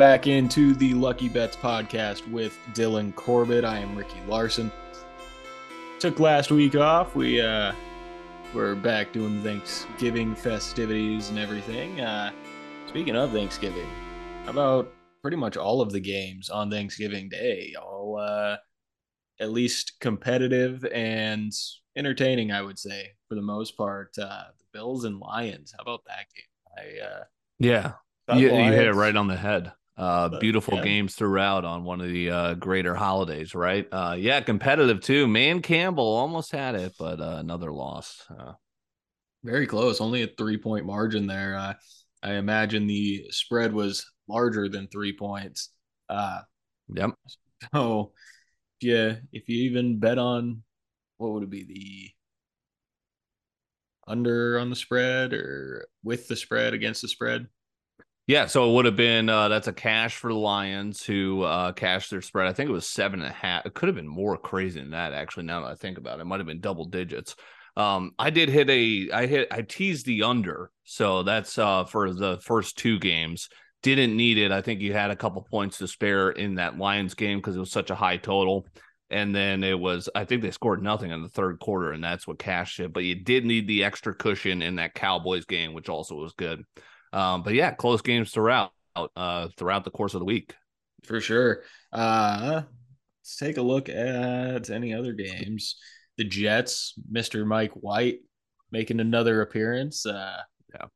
Back into the Lucky Bets podcast with Dylan Corbett. I am Ricky Larson. Took last week off. We uh we're back doing Thanksgiving festivities and everything. Uh speaking of Thanksgiving, how about pretty much all of the games on Thanksgiving Day? All uh at least competitive and entertaining, I would say, for the most part. Uh the Bills and Lions. How about that game? I uh yeah, you, you, hit it right on the head. Uh, But, beautiful yeah. games throughout on one of the uh, greater holidays, right? Uh, yeah, competitive too. Man Campbell almost had it, but uh, another loss. Uh, Very close, only a three point margin there. Uh, I imagine the spread was larger than three points. Uh, yep. so, yeah, if you even bet on what would it be the under on the spread or with the spread against the spread? Yeah, so it would have been uh, that's a cash for the Lions who uh, cashed their spread. I think it was seven and a half. It could have been more crazy than that, actually. Now that I think about it, it might have been double digits. Um, I did hit a, I hit, I teased the under, so that's uh for the first two games. Didn't need it. I think you had a couple points to spare in that Lions game because it was such a high total. And then it was, I think they scored nothing in the third quarter, and that's what cashed it. But you did need the extra cushion in that Cowboys game, which also was good. Um, but yeah, close games throughout uh throughout the course of the week. For sure. Uh, let's take a look at any other games. The Jets, Mr. Mike White making another appearance. Uh, Yeah.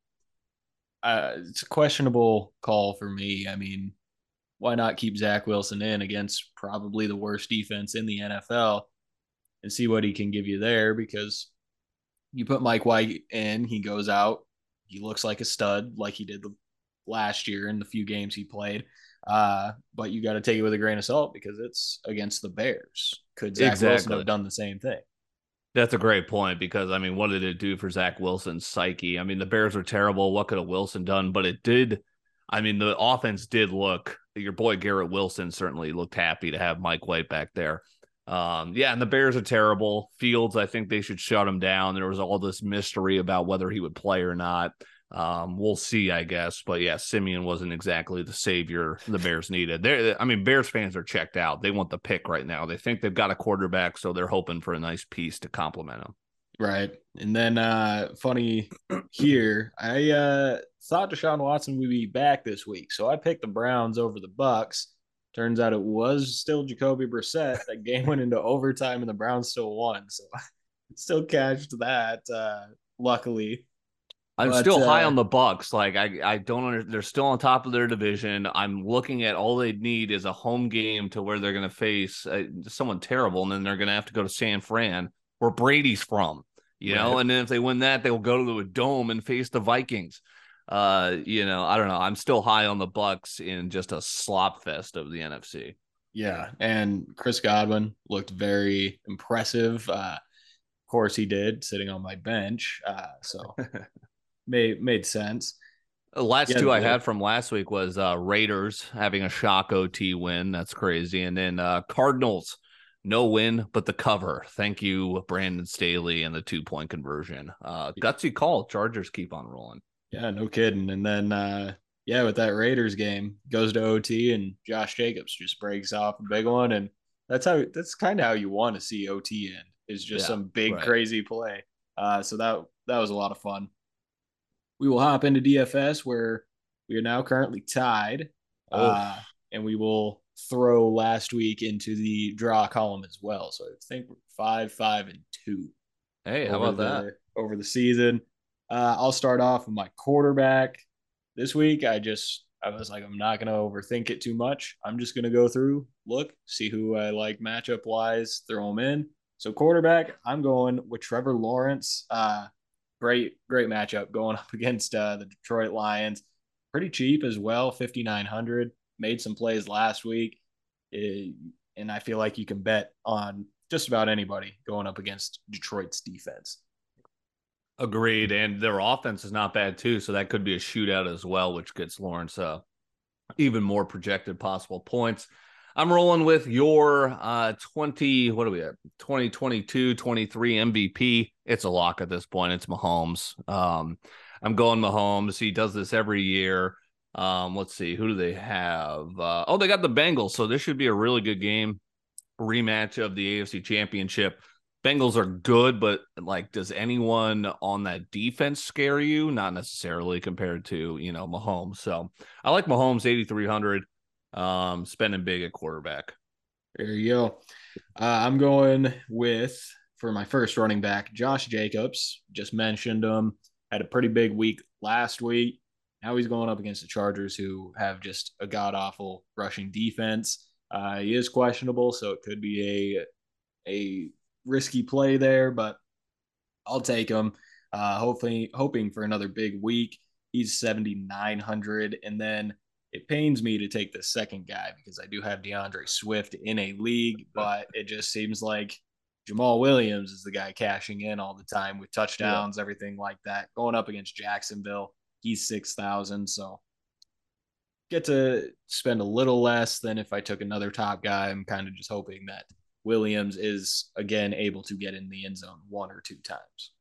Uh, it's a questionable call for me. I mean, why not keep Zach Wilson in against probably the worst defense in the NFL and see what he can give you there? Because you put Mike White in, he goes out, he looks like a stud, like he did the last year in the few games he played. Uh, but you got to take it with a grain of salt because it's against the Bears. Could Zach Wilson have done the same thing? That's a great point because I mean, what did it do for Zach Wilson's psyche? I mean, the Bears were terrible. What could have Wilson done? But it did. I mean, the offense did look. Your boy Garrett Wilson certainly looked happy to have Mike White back there. Um, yeah, and the Bears are terrible. Fields, I think they should shut him down. There was all this mystery about whether he would play or not. Um, we'll see, I guess. But yeah, Siemian wasn't exactly the savior the Bears needed. There, I mean, Bears fans are checked out. They want the pick right now. They think they've got a quarterback, so they're hoping for a nice piece to complement him. Right. And then uh funny here, I uh thought Deshaun Watson would be back this week. So I picked the Browns over the Bucks. Turns out it was still Jacoby Brissett. That game went into overtime and the Browns still won. So still cashed that uh luckily. I'm But, still high uh, on the Bucks. Like I, I don't under, they're still on top of their division. I'm looking at all they need is a home game to where they're going to face uh, someone terrible, and then they're going to have to go to San Fran, where Brady's from. You know, and then if they win that, they'll go to a dome and face the Vikings. Uh, you know, I don't know. I'm still high on the Bucks in just a slop fest of the NFC. Yeah, and Chris Godwin looked very impressive. Uh, of course, he did sitting on my bench, uh, so made made sense. The last Yeah, two I had from last week was uh, Raiders having a shock OT win. That's crazy. And then uh, Cardinals, no win, but the cover. Thank you, Brandon Staley, and the two point conversion. Uh, gutsy call. Chargers keep on rolling. Yeah, no kidding. And then, uh, yeah, with that Raiders game, goes to OT, and Josh Jacobs just breaks off a big one, and that's how that's kind of how you want to see OT end is just Yeah, some big right. crazy play. Uh, so that that was a lot of fun. We will hop into DFS where we are now currently tied, uh, and we will throw last week into the draw column as well. So I think we're five, five, and two Hey, how about that? over the season. Uh, I'll start off with my quarterback this week. I just I was like, I'm not gonna overthink it too much. I'm just gonna go through, look, see who I like matchup wise, throw them in. So quarterback, I'm going with Trevor Lawrence. Uh, great, great matchup going up against uh, the Detroit Lions. Pretty cheap as well, 5,900. Made some plays last week, Eh, and I feel like you can bet on just about anybody going up against Detroit's defense. Agreed. And their offense is not bad too. So that could be a shootout as well, which gets Lawrence uh, even more projected possible points. I'm rolling with your uh 20, what are we at? 2022, 23 MVP. It's a lock at this point. It's Mahomes. Um, I'm going Mahomes. He does this every year. Um, let's see, who do they have? Uh, oh, they got the Bengals, so this should be a really good game. Rematch of the AFC Championship. Bengals are good, but like, does anyone on that defense scare you? Not necessarily compared to you know Mahomes. So I like Mahomes eighty three hundred. Um, spending big at quarterback. There you go. Uh, I'm going with for my first running back, Josh Jacobs. Just mentioned him. Had a pretty big week last week. Now he's going up against the Chargers, who have just a god awful rushing defense. Uh, he is questionable, so it could be a a risky play there, but I'll take him. Uh, hopefully, hoping for another big week. He's 7,900. And then it pains me to take the second guy because I do have D'Andre Swift in a league, but it just seems like Jamaal Williams is the guy cashing in all the time with touchdowns, yeah. everything like that. Going up against Jacksonville, he's 6,000. So get to spend a little less than if I took another top guy. I'm kind of just hoping that Williams is again able to get in the end zone one or two times.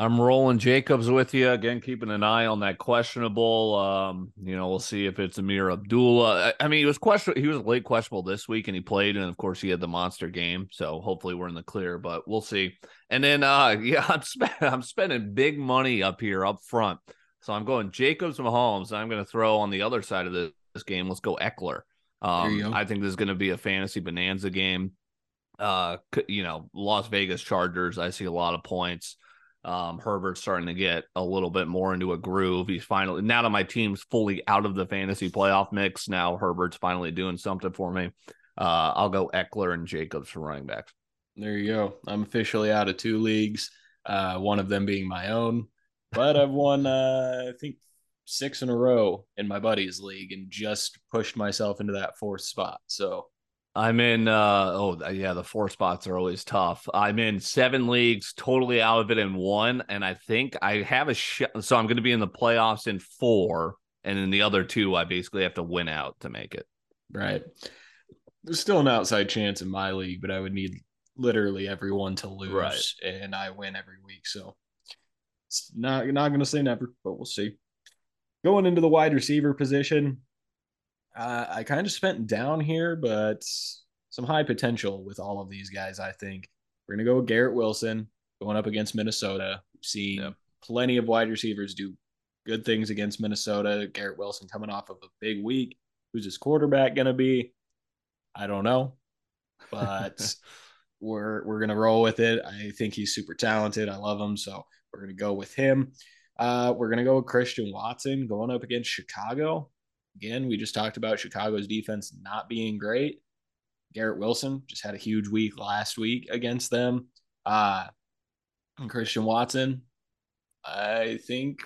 I'm rolling Jacobs with you again, keeping an eye on that questionable. Um, you know, we'll see if it's Ameer Abdullah. I, I mean, he was question. He was late questionable this week, and he played, and of course, he had the monster game. So hopefully, we're in the clear. But we'll see. And then, uh, yeah, I'm spending I'm spending big money up here up front. So I'm going Jacobs Mahomes. I'm going to throw on the other side of this, this game. Let's go Ekeler. Um, I think this is going to be a fantasy bonanza game uh, you know, Las Vegas Chargers. I see a lot of points. Um, Herbert's starting to get a little bit more into a groove. He's finally now that my team's fully out of the fantasy playoff mix. Now Herbert's finally doing something for me. Uh, I'll go Ekeler and Jacobs for running backs. There you go. I'm officially out of two leagues. Uh, one of them being my own, but I've won uh, I think six in a row in my buddy's league and just pushed myself into that fourth spot. So I'm in uh oh yeah, the four spots are always tough. I'm in seven leagues, totally out of it in one, and I think I have a shot. So I'm going to be in the playoffs in four, and in the other two, I basically have to win out to make it. Right. There's still an outside chance in my league, but I would need literally everyone to lose, right. and I win every week. So it's not not going to say never, but we'll see. Going into the wide receiver position, uh, I kind of spent down here, but some high potential with all of these guys. I think we're gonna go with Garrett Wilson going up against Minnesota. We've seen yep. plenty of wide receivers do good things against Minnesota. Garrett Wilson coming off of a big week. Who's his quarterback gonna be? I don't know, but we're we're gonna roll with it. I think he's super talented. I love him, so we're gonna go with him. Uh, we're gonna go with Christian Watson going up against Chicago. Again, we just talked about Chicago's defense not being great. Garrett Wilson just had a huge week last week against them. Uh, and Christian Watson, I think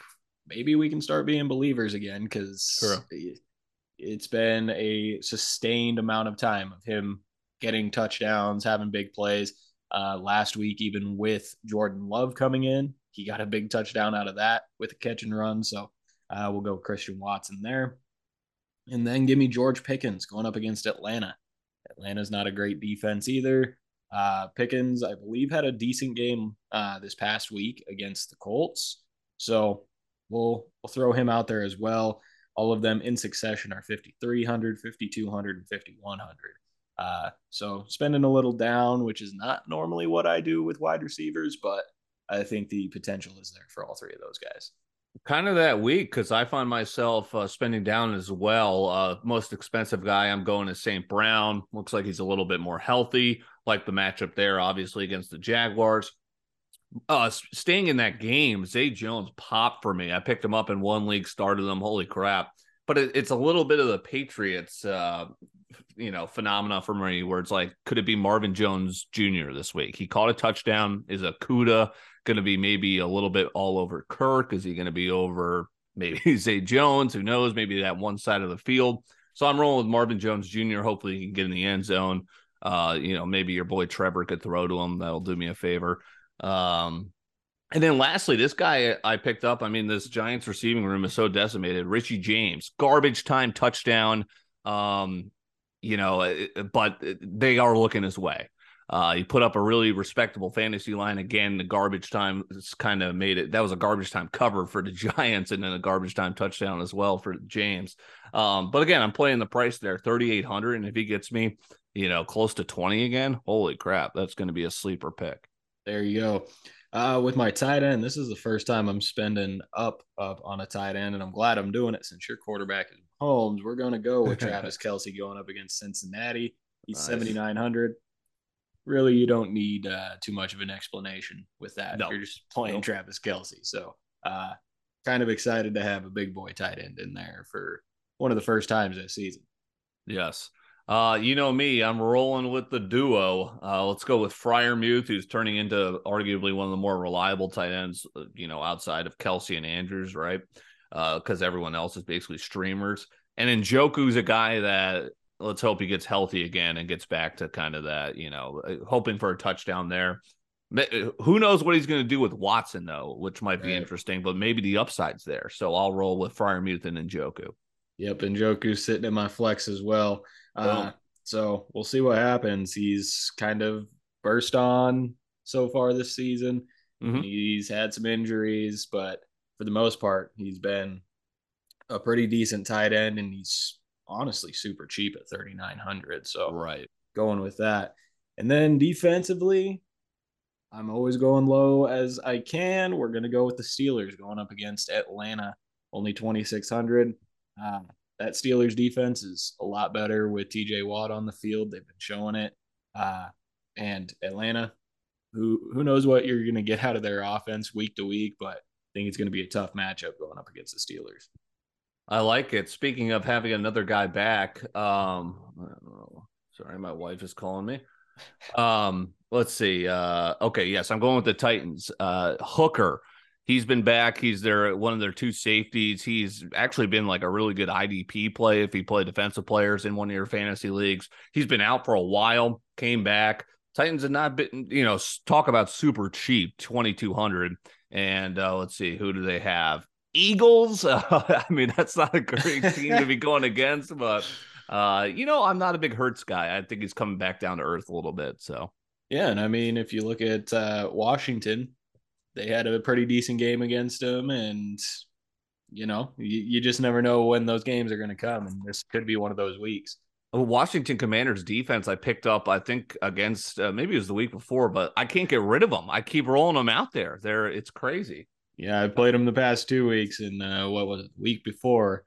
maybe we can start being believers again because it's been a sustained amount of time of him getting touchdowns, having big plays. Uh, last week, even with Jordan Love coming in, he got a big touchdown out of that with a catch and run. So uh, we'll go Christian Watson there. And then give me George Pickens going up against Atlanta. Atlanta's not a great defense either. Uh, Pickens, I believe, had a decent game uh, this past week against the Colts. So we'll we'll throw him out there as well. All of them in succession are 5,300, 5,200, and 5,100. Uh, so spending a little down, which is not normally what I do with wide receivers, but I think the potential is there for all three of those guys kind of that week because I find myself uh, spending down as well. Uh, most expensive guy I'm going to St. Brown. Looks like he's a little bit more healthy. Like the matchup there, obviously against the Jaguars. Uh, staying in that game, Zay Jones popped for me. I picked him up in one league, started him. Holy crap! But it, it's a little bit of the Patriots, uh, you know, phenomena for me, where it's like, could it be Marvin Jones Jr. this week? He caught a touchdown. Is a Cuda going to be maybe a little bit all over Kirk? Is he going to be over maybe Zay Jones? Who knows? Maybe that one side of the field. So I'm rolling with Marvin Jones Jr. Hopefully he can get in the end zone. Uh, you know, maybe your boy Trevor could throw to him. That'll do me a favor. Um, and then lastly, this guy I picked up. I mean, this Giants receiving room is so decimated. Richie James, garbage time touchdown. Um, you know, but they are looking his way. Uh, he put up a really respectable fantasy line again. The garbage time kind of made it. That was a garbage time cover for the Giants, and then a garbage time touchdown as well for James. Um, but again, I'm playing the price there, 3,800, and if he gets me, you know, close to 20 again, holy crap, that's going to be a sleeper pick. There you go. Uh, with my tight end, this is the first time I'm spending up up on a tight end, and I'm glad I'm doing it since your quarterback is Holmes. We're going to go with Travis Kelce going up against Cincinnati. He's nice. 7,900 really you don't need uh, too much of an explanation with that. No. You're just playing nope. Travis Kelce. So uh, kind of excited to have a big boy tight end in there for one of the first times this season. Yes. Uh, you know me, I'm rolling with the duo. Uh, let's go with Freiermuth, who's turning into arguably one of the more reliable tight ends, uh, you know, outside of Kelce and Andrews, right? Because uh, everyone else is basically streamers. And Njoku's a guy that let's hope he gets healthy again and gets back to kind of that, you know, uh, hoping for a touchdown there. Uh, who knows what he's going to do with Watson though, which might be right. interesting, but maybe the upside's there. So I'll roll with Freiermuth and Njoku. Yep, Njoku's sitting in my flex as well. Uh, so we'll see what happens. He's kind of burst on so far this season. Mm-hmm. He's had some injuries, but for the most part, he's been a pretty decent tight end, and he's honestly super cheap at 3900 so right. going with that. And then defensively i'm always going low as i can. We're going to go with the steelers going up against atlanta only 2600 uh, that steelers defense is a lot better with tj watt on the field. They've been showing it. Uh, and atlanta who who knows what you're going to get out of their offense week to week but i think it's going to be a tough matchup going up against the steelers I like it. Speaking of having another guy back, um, sorry, my wife is calling me. Um, let's see. Uh, okay, yes, I'm going with the Titans. Uh, Hooker, he's been back. He's their one of their two safeties. He's actually been like a really good IDP play if he played defensive players in one of your fantasy leagues. He's been out for a while, came back. Titans have not been, you know, talk about super cheap, 2200. And uh, let's see, who do they have? Eagles. Uh, I mean, that's not a great team to be going against, but uh, you know, I'm not a big Hurts guy. I think he's coming back down to earth a little bit. So yeah, and I mean, if you look at uh, Washington, they had a pretty decent game against him, and you know, you, you just never know when those games are going to come, and this could be one of those weeks. Washington Commanders defense I picked up I think against uh, maybe it was the week before but I can't get rid of them. I keep rolling them out there. They're it's crazy. Yeah, I played him the past two weeks, and uh, what was it, week before?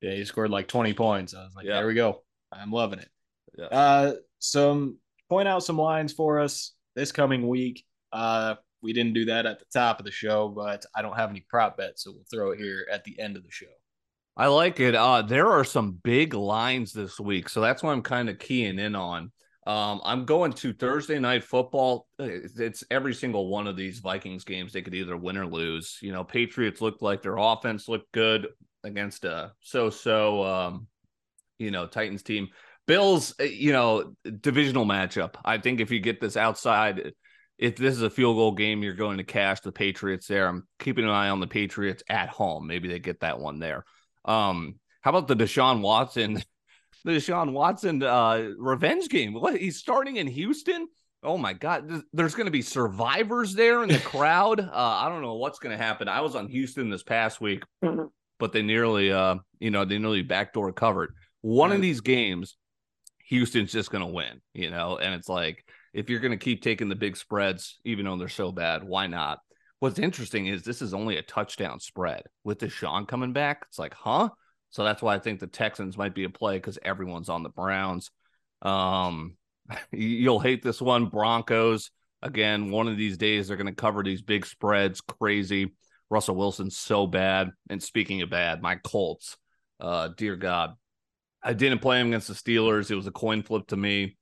Yeah, he scored like 20 points. I was like, yeah. there we go. I'm loving it. Yeah. Uh, some point out some lines for us this coming week. Uh, we didn't do that at the top of the show, but I don't have any prop bets, so we'll throw it here at the end of the show. I like it. Uh, there are some big lines this week, so that's what I'm kind of keying in on. Um, I'm going to Thursday night football. It's every single one of these Vikings games they could either win or lose. You know, Patriots looked like their offense looked good against a so-so, um, you know, Titans team. Bills, eh, you know, divisional matchup. I think if you get this outside, if this is a field goal game, you're going to cash the Patriots there. I'm keeping an eye on the Patriots at home. Maybe they get that one there. Um, how about the Deshaun Watson the Deshaun Watson uh, revenge game. What he's starting in Houston? Oh my God! There's going to be survivors there in the crowd. Uh, I don't know what's going to happen. I was on Houston this past week, mm-hmm. but they nearly, uh, you know, they nearly backdoor covered. One of these games, Houston's just going to win. You know, and it's like if you're going to keep taking the big spreads, even though they're so bad, why not? What's interesting is this is only a touchdown spread with Deshaun coming back. It's like, huh? So that's why I think the Texans might be a play because everyone's on the Browns. Um, you'll hate this one. Broncos again. One of these days they're going to cover these big spreads. Crazy. Russell Wilson's so bad. And speaking of bad, my Colts. Uh, dear God, I didn't play him against the Steelers. It was a coin flip to me.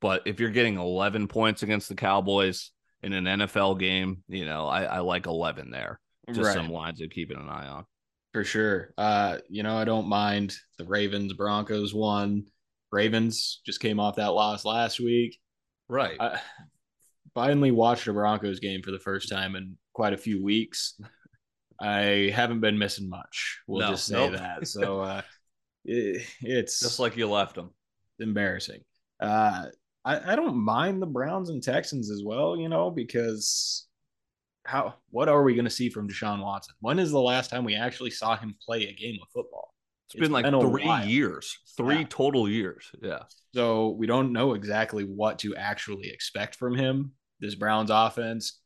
But if you're getting 11 points against the Cowboys in an NFL game, you know I, I like 11 there. Just right. some lines of keeping an eye on. For sure. Uh, you know, I don't mind the Ravens Broncos one. Ravens just came off that loss last week. Right. I finally watched a Broncos game for the first time in quite a few weeks. I haven't been missing much. We'll no, just say nope. that. So uh, it, it's just like you left them. Embarrassing. Uh, I, I don't mind the Browns and Texans as well, you know, because how what are we going to see from Deshaun Watson? When is the last time we actually saw him play a game of football? it's been like been a three while. years, three Yeah. total years. Yeah. So we don't know exactly what to actually expect from him. This Browns offense,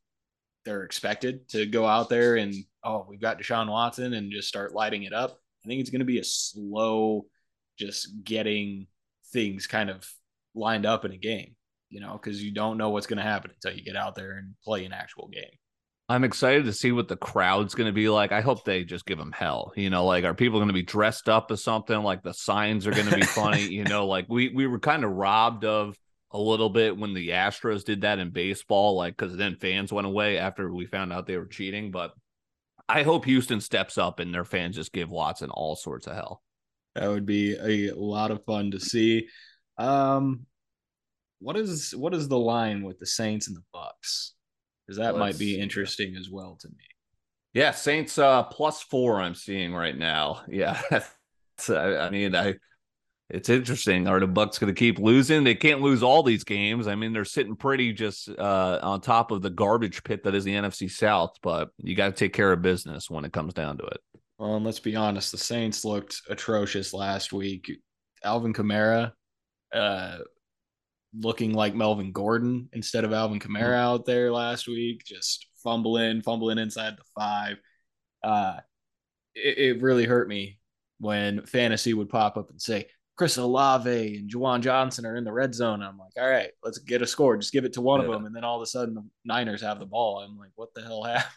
they're expected to go out there and oh, we've got Deshaun Watson and just start lighting it up. I think it's going to be a slow, just getting things kind of lined up in a game, you know, because you don't know what's going to happen until you get out there and play an actual game. I'm excited to see what the crowd's going to be like. I hope they just give them hell. You know, like are people going to be dressed up as something? Like the signs are going to be funny. You know, like we we were kind of robbed of a little bit when the Astros did that in baseball, like because then fans went away after we found out they were cheating. But I hope Houston steps up and their fans just give Watson all sorts of hell. That would be a lot of fun to see. Um, what is what is the line with the Saints and the Bucks? Because that Let's might be interesting as well to me. Yeah, Saints uh plus four. I'm seeing right now. Yeah, So, I I mean, I it's interesting. Are the Bucks going to keep losing? They can't lose all these games. I mean, they're sitting pretty just uh, on top of the garbage pit that is the NFC South. But you got to take care of business when it comes down to it. Well, and let's be honest, the Saints looked atrocious last week. Alvin Kamara, uh, looking like Melvin Gordon instead of Alvin Kamara out there last week, just fumbling, fumbling inside the five. Uh, it, it really hurt me when fantasy would pop up and say Chris Olave and Juwan Johnson are in the red zone. I'm like, all right, let's get a score. Just give it to one of them, and then all of a sudden the Niners have the ball. I'm like, what the hell happened?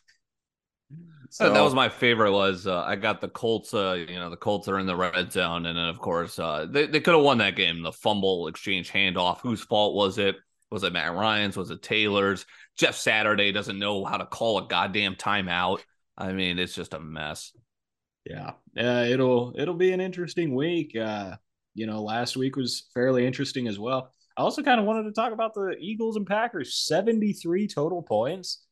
So that was my favorite. Was uh, I got the Colts? Uh, you know, the Colts are in the red zone, and then of course uh, they they could have won that game. The fumble exchange handoff. Whose fault was it? Was it Matt Ryan's? Was it Taylor's? Jeff Saturday doesn't know how to call a goddamn timeout. I mean, it's just a mess. Yeah, uh, it'll it'll be an interesting week. Uh, you know, last week was fairly interesting as well. I also kind of wanted to talk about the Eagles and Packers. Seventy three total points.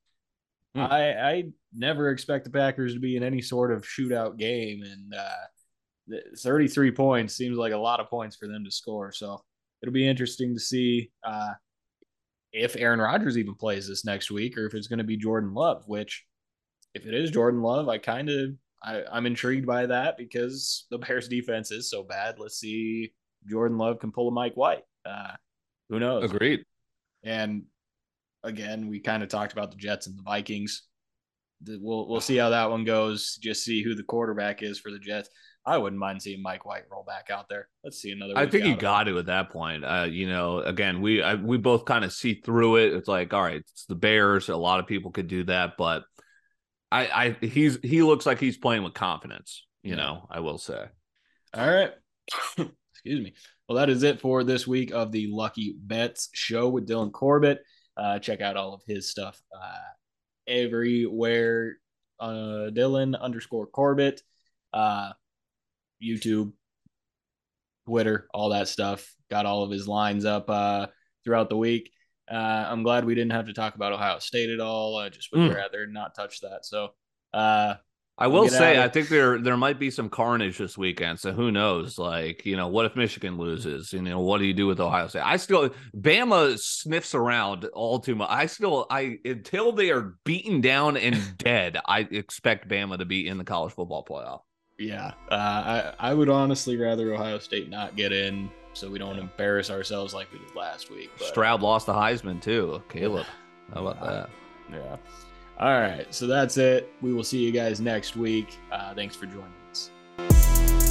Hmm. I I never expect the Packers to be in any sort of shootout game, and uh, thirty three points seems like a lot of points for them to score. So it'll be interesting to see uh, if Aaron Rodgers even plays this next week, or if it's going to be Jordan Love. Which, if it is Jordan Love, I kind of I, I'm intrigued by that because the Bears defense is so bad. Let's see Jordan Love can pull a Mike White. Uh, who knows? Agreed. And again, we kind of talked about the Jets and the Vikings. We'll we'll see how that one goes. Just see who the quarterback is for the Jets. I wouldn't mind seeing Mike White roll back out there. Let's see another. I think you out of him. got it at that point. Uh, you know, again, we I, we both kind of see through it. It's like, all right, it's the Bears. A lot of people could do that, but I, I he's he looks like he's playing with confidence. You Yeah. know, I will say. All right. Excuse me. Well, that is it for this week of the Lucky Bets show with Dylan Corbett. Uh, check out all of his stuff uh, everywhere. Uh, Dylan underscore Corbett, uh, YouTube, Twitter, all that stuff. Got all of his lines up uh, throughout the week. Uh, I'm glad we didn't have to talk about Ohio State at all. I just would Mm. rather not touch that. So, uh, I get say, I think there there might be some carnage this weekend. So who knows? Like, you know, what if Michigan loses? You know, what do you do with Ohio State? I still Bama sniffs around all too much. I still I until they are beaten down and dead, I expect Bama to be in the college football playoff. Yeah, uh, I I would honestly rather Ohio State not get in, so we don't embarrass ourselves like we did last week. But, Stroud lost the Heisman too. Caleb, how about that? yeah. All right. So that's it. We will see you guys next week. Uh, thanks for joining us.